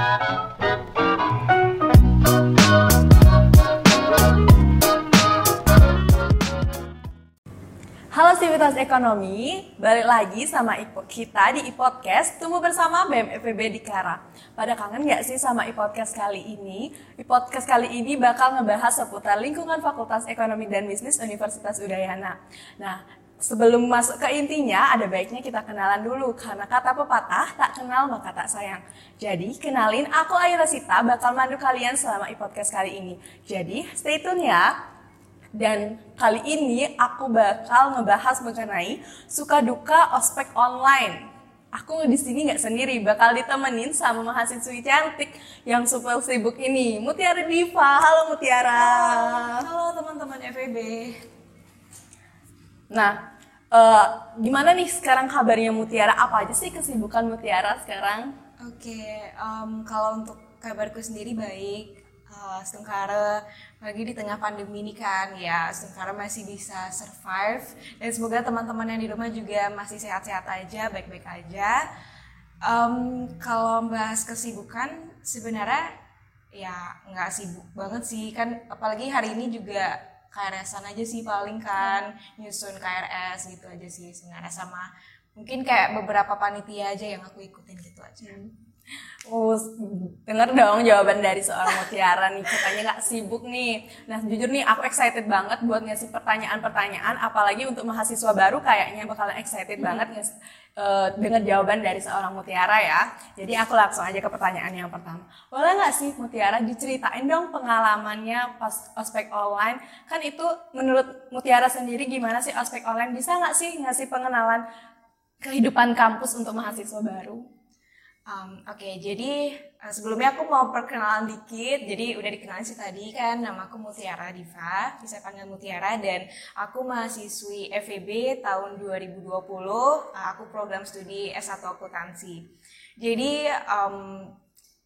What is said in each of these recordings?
Halo Sivitas Ekonomi, balik lagi sama kita di iPodcast Tumbuh Bersama BEM FEB di Klara. Pada kangen nggak sih sama iPodcast kali ini? iPodcast kali ini bakal ngebahas seputar lingkungan Fakultas Ekonomi dan Bisnis Universitas Udayana. Nah, sebelum masuk ke intinya, ada baiknya kita kenalan dulu karena kata pepatah tak kenal maka tak sayang. Jadi, kenalin aku Aira Sita bakal mandu kalian selama iPodcast kali ini. Jadi, stay tune ya. Dan kali ini aku bakal ngebahas mengenai suka duka ospek online. Aku di sini nggak sendiri, bakal ditemenin sama mahasiswi cantik yang super sibuk ini, Mutiara Diva. Halo Mutiara. Halo teman-teman FEB. Nah, uh, gimana nih sekarang kabarnya Mutiara? Apa aja sih kesibukan Mutiara sekarang? Oke, um, kalau untuk kabarku sendiri baik. Uh, Sengkara lagi di tengah pandemi ini kan ya Sengkara masih bisa survive dan semoga teman-teman yang di rumah juga masih sehat-sehat aja baik-baik aja um, kalau bahas kesibukan sebenarnya ya nggak sibuk banget sih kan apalagi hari ini juga KRS-an aja sih paling kan nyusun KRS gitu aja sih sebenarnya sama mungkin kayak beberapa panitia aja yang aku ikutin gitu aja. Hmm. Oh, denger dong jawaban dari seorang Mutiara nih, katanya nggak sibuk nih. Nah, jujur nih aku excited banget buat ngasih pertanyaan-pertanyaan, apalagi untuk mahasiswa baru kayaknya bakalan excited hmm. banget uh, dengar jawaban dari seorang Mutiara ya. Jadi aku langsung aja ke pertanyaan yang pertama. Boleh nggak sih Mutiara diceritain dong pengalamannya pas ospek online? Kan itu menurut Mutiara sendiri gimana sih ospek online? Bisa nggak sih ngasih pengenalan kehidupan kampus untuk mahasiswa baru? Um, Oke, okay, jadi uh, sebelumnya aku mau perkenalan dikit. Jadi udah dikenalin sih tadi kan, nama aku Mutiara Diva, bisa panggil Mutiara dan aku mahasiswi FEB tahun 2020. Uh, aku program studi S1 akuntansi. Jadi um,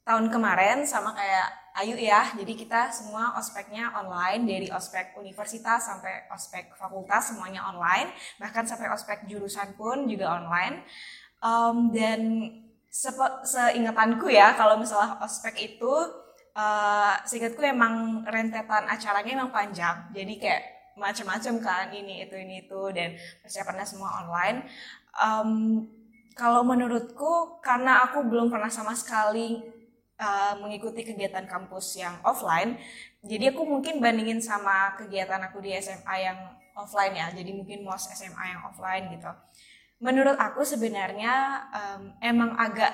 tahun kemarin sama kayak Ayu ya, jadi kita semua ospeknya online dari ospek universitas sampai ospek fakultas semuanya online, bahkan sampai ospek jurusan pun juga online. Um, dan Sepe, seingatanku ya kalau misalnya ospek itu uh, seingatku emang rentetan acaranya emang panjang. Jadi kayak macam-macam kan ini itu ini itu dan persiapannya semua online. Um, kalau menurutku karena aku belum pernah sama sekali uh, mengikuti kegiatan kampus yang offline jadi aku mungkin bandingin sama kegiatan aku di SMA yang offline ya. Jadi mungkin mos SMA yang offline gitu menurut aku sebenarnya um, emang agak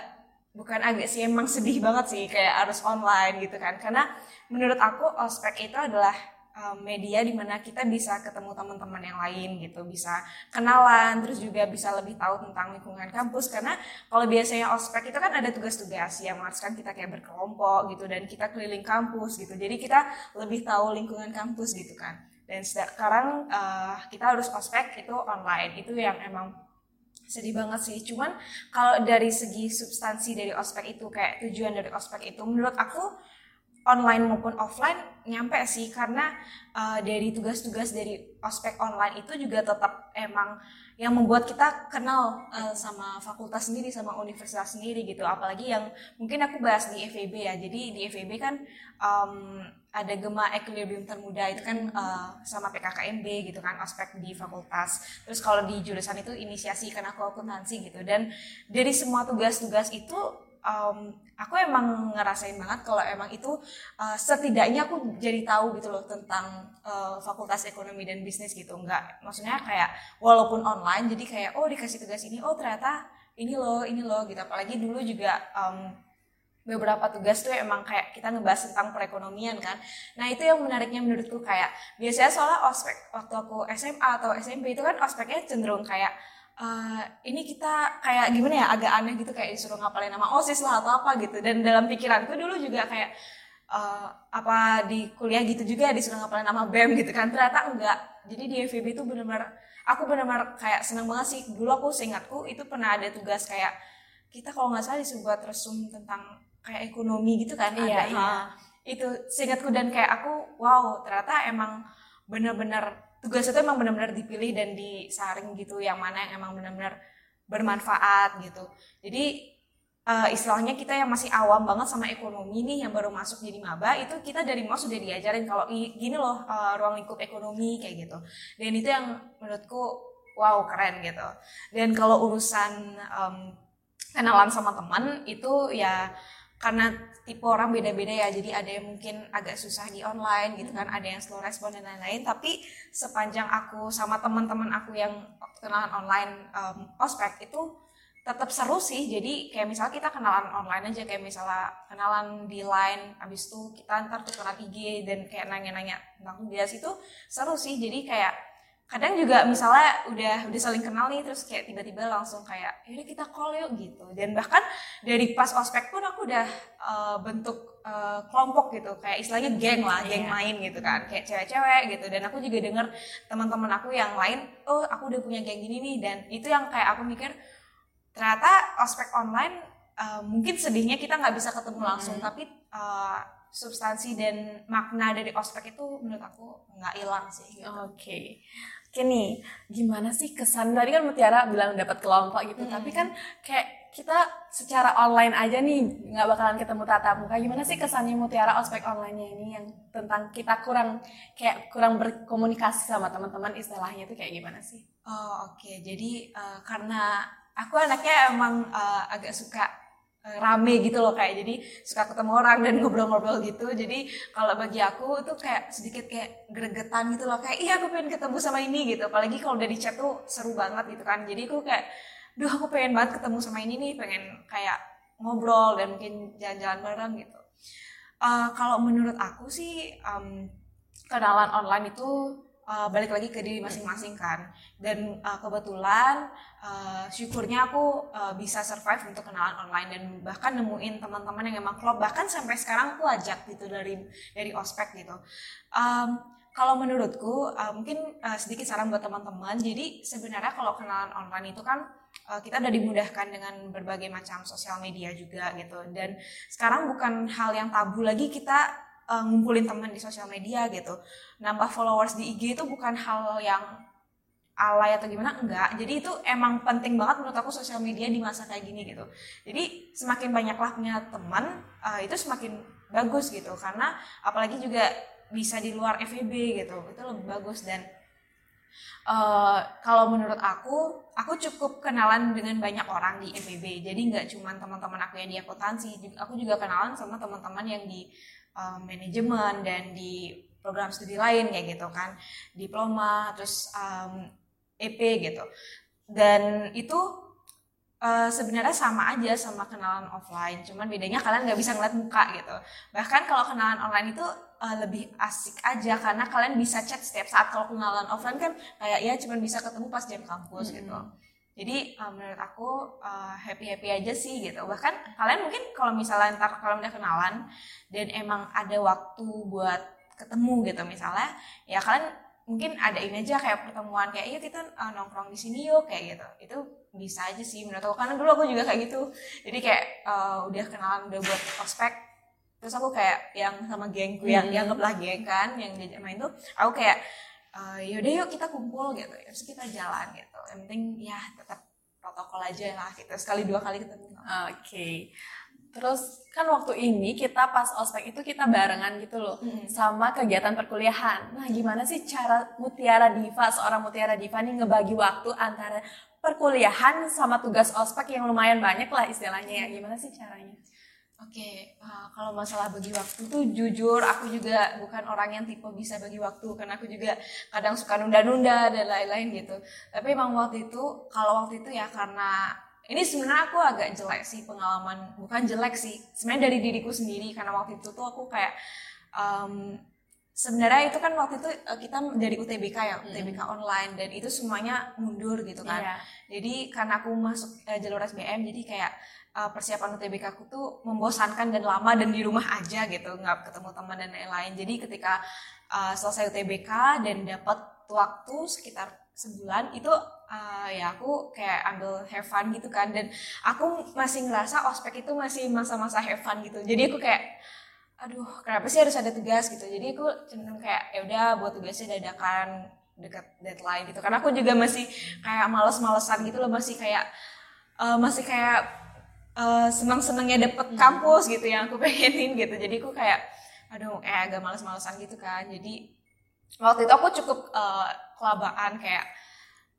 bukan agak sih emang sedih banget sih kayak harus online gitu kan. Karena menurut aku ospek itu adalah um, media di mana kita bisa ketemu teman-teman yang lain gitu bisa kenalan terus juga bisa lebih tahu tentang lingkungan kampus. Karena kalau biasanya ospek itu kan ada tugas-tugas yang mengharuskan kita kayak berkelompok gitu dan kita keliling kampus gitu. Jadi kita lebih tahu lingkungan kampus gitu kan. Dan sekarang uh, kita harus ospek itu online. Itu yang emang sedih banget sih. Cuman kalau dari segi substansi dari ospek itu kayak tujuan dari ospek itu menurut aku online maupun offline nyampe sih karena uh, dari tugas-tugas dari ospek online itu juga tetap emang yang membuat kita kenal uh, sama fakultas sendiri sama universitas sendiri gitu. Apalagi yang mungkin aku bahas di FEB ya. Jadi di FEB kan um, ada Gema Equilibrium Termuda itu kan uh, sama PKKMB gitu kan aspek di fakultas. Terus kalau di jurusan itu inisiasi kan aku akuntansi gitu. Dan dari semua tugas-tugas itu um, aku emang ngerasain banget kalau emang itu uh, setidaknya aku jadi tahu gitu loh tentang uh, fakultas ekonomi dan bisnis gitu. Nggak maksudnya kayak walaupun online jadi kayak oh dikasih tugas ini oh ternyata ini loh ini loh gitu. Apalagi dulu juga um, beberapa tugas tuh emang kayak kita ngebahas tentang perekonomian kan. Nah itu yang menariknya menurutku kayak biasanya soalnya ospek waktu aku SMA atau SMP itu kan ospeknya cenderung kayak uh, ini kita kayak gimana ya agak aneh gitu kayak disuruh ngapalin nama osis lah atau apa gitu. Dan dalam pikiranku dulu juga kayak uh, apa di kuliah gitu juga disuruh ngapalin nama bem gitu kan. Ternyata enggak. Jadi di FEB itu benar-benar aku benar-benar kayak seneng banget sih. Dulu aku seingatku itu pernah ada tugas kayak kita kalau nggak salah disuruh buat resum tentang kayak ekonomi gitu kan iya, ada iya. itu seingatku dan kayak aku wow ternyata emang bener-bener tugas itu emang benar-benar dipilih dan disaring gitu yang mana yang emang benar-benar bermanfaat gitu. Jadi uh, istilahnya kita yang masih awam banget sama ekonomi nih yang baru masuk jadi maba itu kita dari mau sudah diajarin kalau gini loh uh, ruang lingkup ekonomi kayak gitu. Dan itu yang menurutku wow keren gitu. Dan kalau urusan um, kenalan sama teman itu ya karena tipe orang beda-beda ya. Jadi ada yang mungkin agak susah di online gitu kan ada yang slow respon dan lain-lain. Tapi sepanjang aku sama teman-teman aku yang kenalan online um, ospek itu tetap seru sih. Jadi kayak misalnya kita kenalan online aja kayak misalnya kenalan di line abis itu kita ntar tukeran IG dan kayak nanya-nanya tentang bias itu seru sih. Jadi kayak kadang juga misalnya udah udah saling kenal nih terus kayak tiba-tiba langsung kayak yaudah kita call yuk gitu dan bahkan dari pas ospek pun aku udah uh, bentuk uh, kelompok gitu kayak istilahnya geng lah geng yeah. main gitu kan kayak cewek-cewek gitu dan aku juga denger teman-teman aku yang lain oh aku udah punya geng gini nih dan itu yang kayak aku mikir ternyata ospek online uh, mungkin sedihnya kita nggak bisa ketemu langsung hmm. tapi uh, substansi dan makna dari ospek itu menurut aku nggak hilang sih. Gitu. Oke, okay. Oke nih, gimana sih kesan tadi kan Mutiara bilang dapat kelompok gitu, hmm. tapi kan kayak kita secara online aja nih nggak bakalan ketemu tatap muka. Gimana sih kesannya Mutiara ospek online-nya ini yang tentang kita kurang kayak kurang berkomunikasi sama teman-teman istilahnya itu kayak gimana sih? Oh oke, okay. jadi uh, karena aku anaknya emang uh, agak suka rame gitu loh kayak jadi suka ketemu orang dan ngobrol-ngobrol gitu. Jadi kalau bagi aku tuh kayak sedikit kayak gregetan gitu loh kayak iya aku pengen ketemu sama ini gitu. Apalagi kalau dari chat tuh seru banget gitu kan. Jadi aku kayak duh aku pengen banget ketemu sama ini nih pengen kayak ngobrol dan mungkin jalan-jalan bareng gitu. Uh, kalau menurut aku sih um, kenalan online itu uh, balik lagi ke diri masing-masing kan. Dan uh, kebetulan uh, syukurnya aku uh, bisa survive untuk kenalan online dan bahkan nemuin teman-teman yang emang klop. Bahkan sampai sekarang aku ajak gitu dari dari ospek gitu. Um, kalau menurutku uh, mungkin uh, sedikit saran buat teman-teman. Jadi sebenarnya kalau kenalan online itu kan uh, kita udah dimudahkan dengan berbagai macam sosial media juga gitu. Dan sekarang bukan hal yang tabu lagi kita uh, ngumpulin teman di sosial media gitu. Nambah followers di IG itu bukan hal yang alay atau gimana enggak. Jadi itu emang penting banget menurut aku sosial media di masa kayak gini gitu. Jadi semakin banyaklah punya teman uh, itu semakin bagus gitu. Karena apalagi juga bisa di luar FEB gitu itu lebih bagus. Dan uh, kalau menurut aku aku cukup kenalan dengan banyak orang di FEB jadi nggak cuma teman-teman aku yang di akuntansi aku juga kenalan sama teman-teman yang di um, manajemen dan di program studi lain kayak gitu kan. Diploma terus um, EP gitu. Dan itu uh, sebenarnya sama aja sama kenalan offline. Cuman bedanya kalian nggak bisa ngeliat muka gitu. Bahkan kalau kenalan online itu uh, lebih asik aja karena kalian bisa chat setiap saat. Kalau kenalan offline kan kayak ya cuman bisa ketemu pas jam kampus -hmm. gitu jadi uh, menurut aku uh, eh, happy happy aja sih gitu. Bahkan kalian mungkin kalau misalnya ntar kalau udah kenalan dan emang ada waktu buat ketemu gitu misalnya ya kalian mungkin ada ini aja kayak pertemuan kayak iya kita uh, nongkrong di sini yuk kayak gitu. Itu bisa aja sih menurut aku karena dulu aku juga kayak gitu. Jadi kayak uh, udah kenalan udah buat ospek terus aku kayak yang sama gengku yang hmm. dianggaplah geng kan yang diajak main tuh aku kayak uh, yaudah yuk kita kumpul gitu terus kita jalan gitu yang penting ya tetap protokol aja lah kita gitu. sekali dua kali ketemu oke okay. terus kan waktu ini kita pas ospek itu kita barengan gitu loh hmm. sama kegiatan perkuliahan nah gimana sih cara Mutiara Diva seorang Mutiara Diva nih ngebagi waktu antara perkuliahan sama tugas ospek yang lumayan banyak lah istilahnya ya gimana sih caranya Oke, okay, uh, kalau masalah bagi waktu tuh jujur aku juga bukan orang yang tipe bisa bagi waktu karena aku juga kadang suka nunda-nunda dan lain-lain gitu. Tapi emang waktu itu kalau waktu itu ya karena ini sebenarnya aku agak jelek sih pengalaman bukan jelek sih sebenarnya dari diriku sendiri karena waktu itu tuh aku kayak um, sebenarnya itu kan waktu itu eh, kita dari UTBK ya UTBK hmm. online dan itu semuanya mundur gitu kan. Yeah. Jadi karena aku masuk uh, jalur SBM jadi kayak uh, persiapan UTBK aku tuh membosankan dan lama dan di rumah aja gitu nggak ketemu teman dan lain-lain jadi ketika uh, selesai UTBK dan dapat waktu sekitar sebulan itu uh, ya aku kayak ambil have fun gitu kan dan aku masih ngerasa ospek itu masih masa-masa have fun gitu jadi aku kayak aduh kenapa sih harus ada tugas gitu? Jadi aku cenderung kayak ya udah buat tugasnya dadakan dekat deadline gitu. Karena aku juga masih kayak males-malesan gitu loh masih kayak uh, masih kayak uh, senang-senangnya dapet kampus gitu yang aku pengenin gitu. Jadi aku kayak aduh kayak agak males-malesan gitu kan. Jadi waktu itu aku cukup uh, kelabaan kayak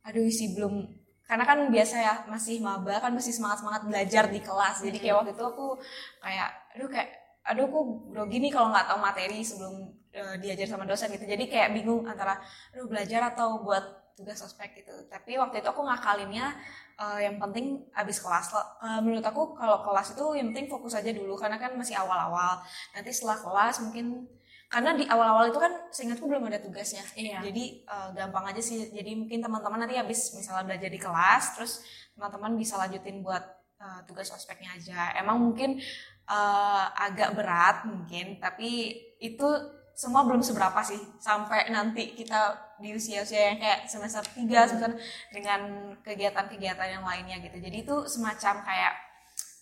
aduh sih belum karena kan biasa ya masih maba kan masih semangat semangat belajar di kelas. Jadi kayak waktu itu aku kayak aduh kayak aduh aku grogi nih kalau nggak tahu materi sebelum uh, diajar sama dosen gitu. Jadi kayak bingung antara aduh belajar atau buat tugas ospek gitu. Tapi waktu itu aku ngakalinnya uh, yang penting abis kelas uh, menurut aku kalau kelas itu yang penting fokus aja dulu karena kan masih awal-awal. Nanti setelah kelas mungkin karena di awal-awal itu kan seingatku belum ada tugasnya. Iya. jadi uh, gampang aja sih. Jadi mungkin teman-teman nanti habis misalnya belajar di kelas terus teman-teman bisa lanjutin buat uh, tugas ospeknya aja. Emang mungkin uh, agak berat mungkin tapi itu semua belum seberapa sih sampai nanti kita di usia-usia yang kayak semester 3 semester dengan kegiatan-kegiatan yang lainnya gitu jadi itu semacam kayak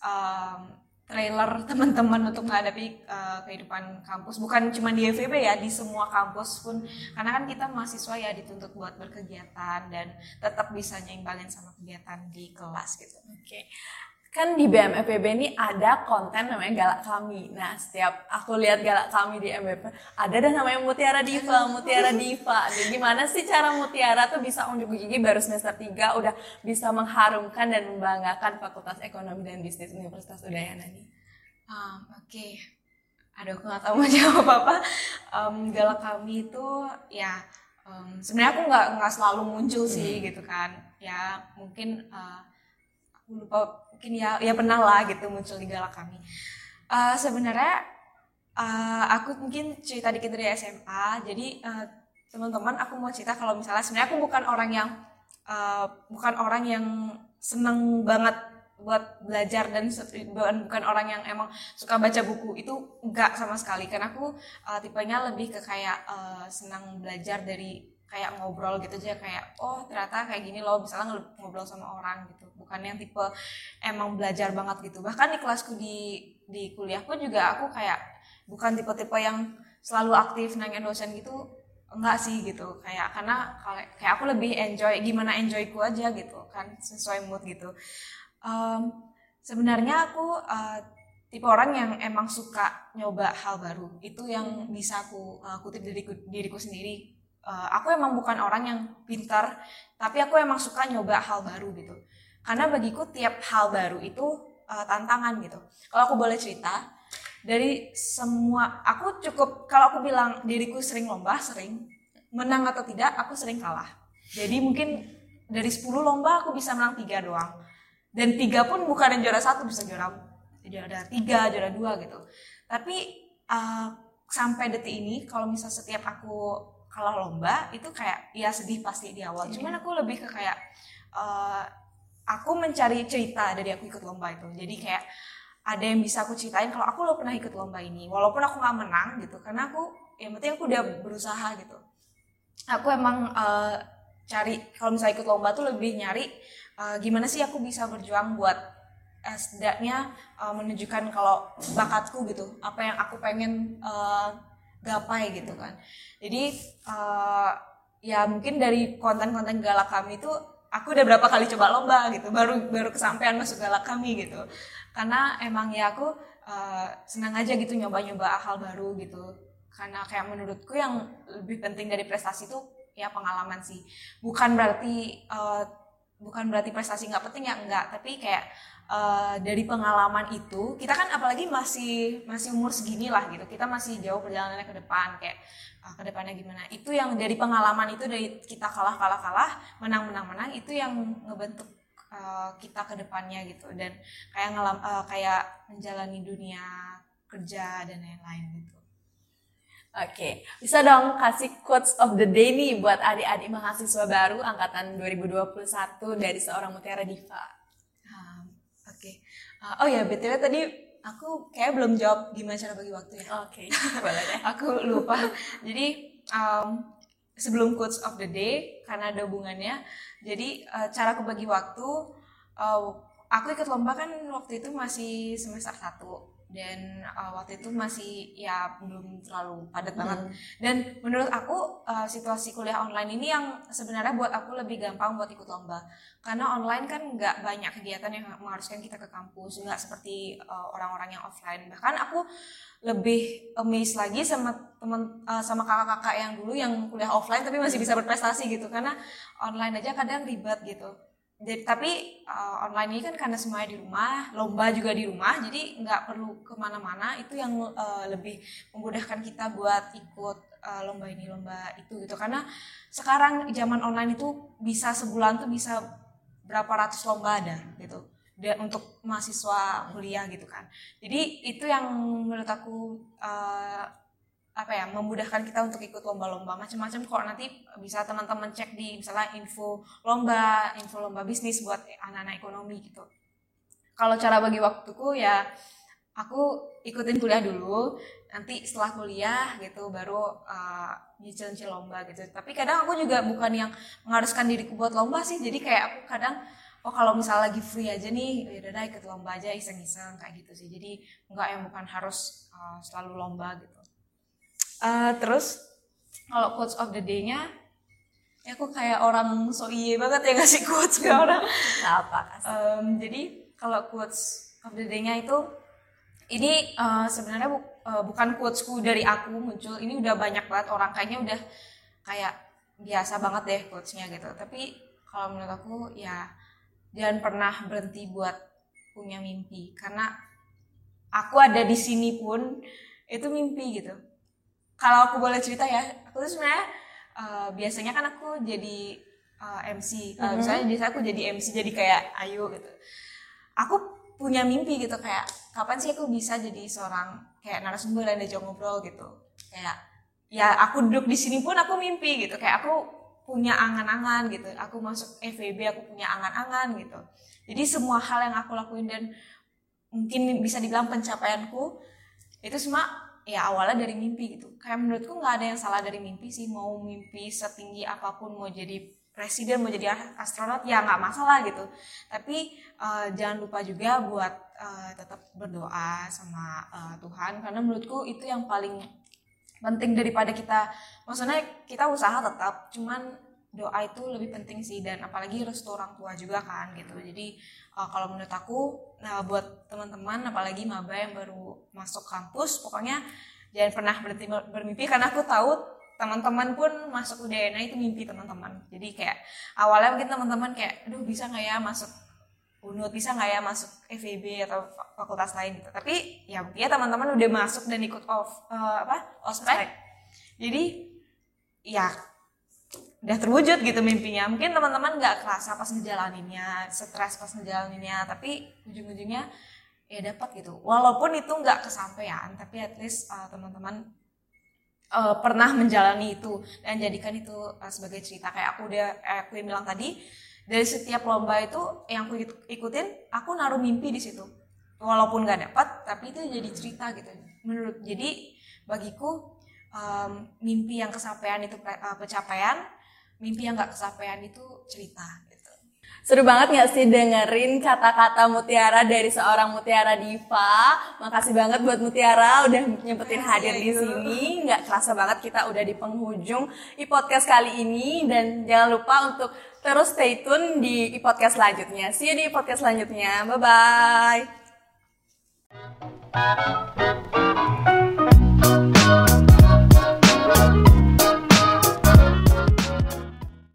um, trailer teman-teman untuk menghadapi uh, kehidupan kampus bukan cuma di FEB ya di semua kampus pun karena kan kita mahasiswa ya dituntut buat berkegiatan dan tetap bisa nyimbangin sama kegiatan di kelas gitu. Oke. Okay kan di BMFPB ini ada konten namanya Galak Kami. Nah, setiap aku lihat Galak Kami di MBP, ada dan namanya Mutiara Diva, Mutiara Diva. Jadi gimana sih cara Mutiara tuh bisa unjuk gigi baru semester 3 udah bisa mengharumkan dan membanggakan Fakultas Ekonomi dan Bisnis Universitas Udayana nih? Um, Oke. Okay. Aduh, aku nggak tahu mau jawab apa. Um, Galak Kami itu ya um, sebenarnya aku nggak nggak selalu muncul sih hmm. gitu kan. Ya, mungkin uh, aku lupa mungkin ya ya pernah lah gitu muncul di galak kami. Uh, sebenarnya uh, aku mungkin cerita dikit dari SMA jadi uh, teman-teman aku mau cerita kalau misalnya sebenarnya aku bukan orang yang uh, bukan orang yang seneng banget buat belajar dan bukan orang yang emang suka baca buku. Itu enggak sama sekali karena aku uh, tipenya lebih ke kayak uh, senang belajar dari kayak ngobrol gitu aja kayak oh ternyata kayak gini loh misalnya ngobrol sama orang gitu. Bukan yang tipe emang belajar banget gitu. Bahkan di kelasku di di kuliahku juga aku kayak bukan tipe-tipe yang selalu aktif nanya dosen gitu enggak sih gitu. Kayak karena kayak aku lebih enjoy gimana enjoyku aja gitu kan sesuai mood gitu. Um, sebenarnya aku uh, tipe orang yang emang suka nyoba hal baru. Itu yang bisa aku uh, kutip diriku diriku sendiri uh, aku emang bukan orang yang pintar tapi aku emang suka nyoba hal baru gitu. Karena bagiku tiap hal baru itu uh, tantangan gitu. Kalau aku boleh cerita dari semua aku cukup kalau aku bilang diriku sering lomba sering. Menang atau tidak aku sering kalah. Jadi mungkin dari 10 lomba aku bisa menang tiga doang. Dan tiga pun bukan yang juara satu bisa juara juara tiga juara dua gitu. Tapi uh, sampai detik ini kalau misal setiap aku kalau lomba itu kayak ya sedih pasti di awal. Cuman aku lebih ke kayak uh, aku mencari cerita dari aku ikut lomba itu. Jadi kayak ada yang bisa aku ceritain kalau aku lo pernah ikut lomba ini, walaupun aku nggak menang gitu, karena aku yang penting aku udah berusaha gitu. Aku emang uh, cari kalau misalnya ikut lomba tuh lebih nyari uh, gimana sih aku bisa berjuang buat uh, setidaknya uh, menunjukkan kalau bakatku gitu, apa yang aku pengen uh, gapai gitu kan. Jadi uh, ya mungkin dari konten-konten galak kami itu aku udah berapa kali coba lomba gitu baru baru kesampaian masuk galak kami gitu. Karena emang ya aku uh, senang aja gitu nyoba-nyoba hal baru gitu. Karena kayak menurutku yang lebih penting dari prestasi itu ya pengalaman sih. Bukan berarti uh, bukan berarti prestasi nggak penting ya enggak tapi kayak uh, dari pengalaman itu kita kan apalagi masih masih umur segini lah gitu kita masih jauh perjalanannya ke depan kayak uh, ke depannya gimana itu yang dari pengalaman itu dari kita kalah kalah kalah menang menang menang itu yang ngebentuk uh, kita ke depannya gitu dan kayak ngelam uh, kayak menjalani dunia kerja dan lain-lain gitu Oke, okay. bisa dong kasih quotes of the day nih buat adik-adik mahasiswa baru angkatan 2021 dari seorang Mutiara Diva. Uh, oh ya, btw tadi aku kayak belum jawab gimana cara bagi waktu ya. Oke, okay. boleh deh. aku lupa. Jadi um, sebelum quotes of the day karena ada hubungannya. Jadi uh, cara aku bagi waktu, uh, aku ikut lomba kan waktu itu masih semester 1 dan uh, waktu itu masih ya belum terlalu padat banget. Dan menurut aku uh, situasi kuliah online ini yang sebenarnya buat aku lebih gampang buat ikut lomba. Karena online kan nggak banyak kegiatan yang mengharuskan kita ke kampus nggak seperti uh, orang-orang yang offline. Bahkan aku lebih amazed lagi sama teman uh, sama kakak-kakak yang dulu yang kuliah offline tapi masih bisa berprestasi gitu. Karena online aja kadang ribet gitu jadi, tapi uh, online ini kan karena semuanya di rumah, lomba juga di rumah, jadi nggak perlu ke mana-mana. Itu yang uh, lebih memudahkan kita buat ikut uh, lomba ini, lomba itu gitu. Karena sekarang zaman online itu bisa sebulan tuh bisa berapa ratus lomba ada gitu. Dan untuk mahasiswa kuliah gitu kan. Jadi itu yang menurut aku uh, apa ya memudahkan kita untuk ikut lomba-lomba macam-macam kok. Nanti bisa teman-teman cek di misalnya info lomba info lomba bisnis buat anak-anak ekonomi gitu. Kalau cara bagi waktuku ya aku ikutin kuliah dulu nanti setelah kuliah gitu baru uh, nyicil-nyicil lomba gitu. Tapi kadang aku juga bukan yang mengharuskan diriku buat lomba sih jadi kayak aku kadang oh kalau misalnya lagi free aja nih ya udah ikut lomba aja iseng-iseng kayak gitu sih. Jadi nggak yang bukan harus uh, selalu lomba gitu Uh, terus kalau quotes of the day-nya ya aku kayak orang so iye banget ya ngasih quotes ke orang. apa um, jadi kalau quotes of the day-nya itu ini uh, sebenarnya bu, uh, bukan quotesku dari aku muncul. Ini udah banyak banget orang kayaknya udah kayak biasa banget deh quotesnya gitu. Tapi kalau menurut aku ya jangan pernah berhenti buat punya mimpi karena aku ada di sini pun itu mimpi gitu kalau aku boleh cerita ya aku tuh sebenarnya uh, biasanya kan aku jadi uh, MC uh, mm -hmm. misalnya biasa aku jadi MC jadi kayak ayo gitu. Aku punya mimpi gitu kayak kapan sih aku bisa jadi seorang kayak narasumber dan diajak ngobrol gitu. Kayak ya aku duduk di sini pun aku mimpi gitu. Kayak aku punya angan-angan gitu. Aku masuk FVB aku punya angan-angan gitu. Jadi semua hal yang aku lakuin dan mungkin bisa dibilang pencapaianku itu semua ya awalnya dari mimpi gitu. Kayak menurutku nggak ada yang salah dari mimpi sih. Mau mimpi setinggi apa pun mau jadi presiden mau jadi astronot ya nggak masalah gitu. Tapi uh, jangan lupa juga buat uh, tetap berdoa sama uh, Tuhan. Karena menurutku itu yang paling penting daripada kita maksudnya kita usaha tetap. Cuman doa itu lebih penting sih dan apalagi restu orang tua juga kan gitu. Jadi uh, kalau menurut aku nah buat teman-teman apalagi maba yang baru masuk kampus pokoknya jangan pernah berhenti bermimpi karena aku tahu teman-teman pun masuk UDN itu mimpi teman-teman. Jadi kayak awalnya mungkin teman-teman kayak aduh bisa nggak ya masuk unut bisa nggak ya masuk FEB atau fakultas lain? Gitu. Tapi ya ya teman-teman udah masuk dan ikut off uh, apa ospek. Jadi ya udah terwujud gitu mimpinya. Mungkin teman-teman nggak kerasa pas ngejalaninnya stres pas ngejalaninnya tapi ujung-ujungnya ya dapat gitu. Walaupun itu nggak kesampaian tapi at least uh, teman-teman uh, pernah menjalani itu dan jadikan itu uh, sebagai cerita. Kayak aku udah eh, aku yang bilang tadi dari setiap lomba itu yang aku ikutin aku naruh mimpi di situ. Walaupun nggak dapat tapi itu jadi cerita gitu. Menurut jadi bagiku um, mimpi yang kesampaian itu uh, pencapaian mimpi yang gak kesampaian itu cerita gitu. Seru banget gak sih dengerin kata-kata Mutiara dari seorang Mutiara Diva. Makasih banget buat Mutiara udah nyempetin hadir di sini. Gak kerasa banget kita udah di penghujung e-podcast kali ini. Dan jangan lupa untuk terus stay tune di e-podcast selanjutnya. See you di e-podcast selanjutnya. Bye-bye.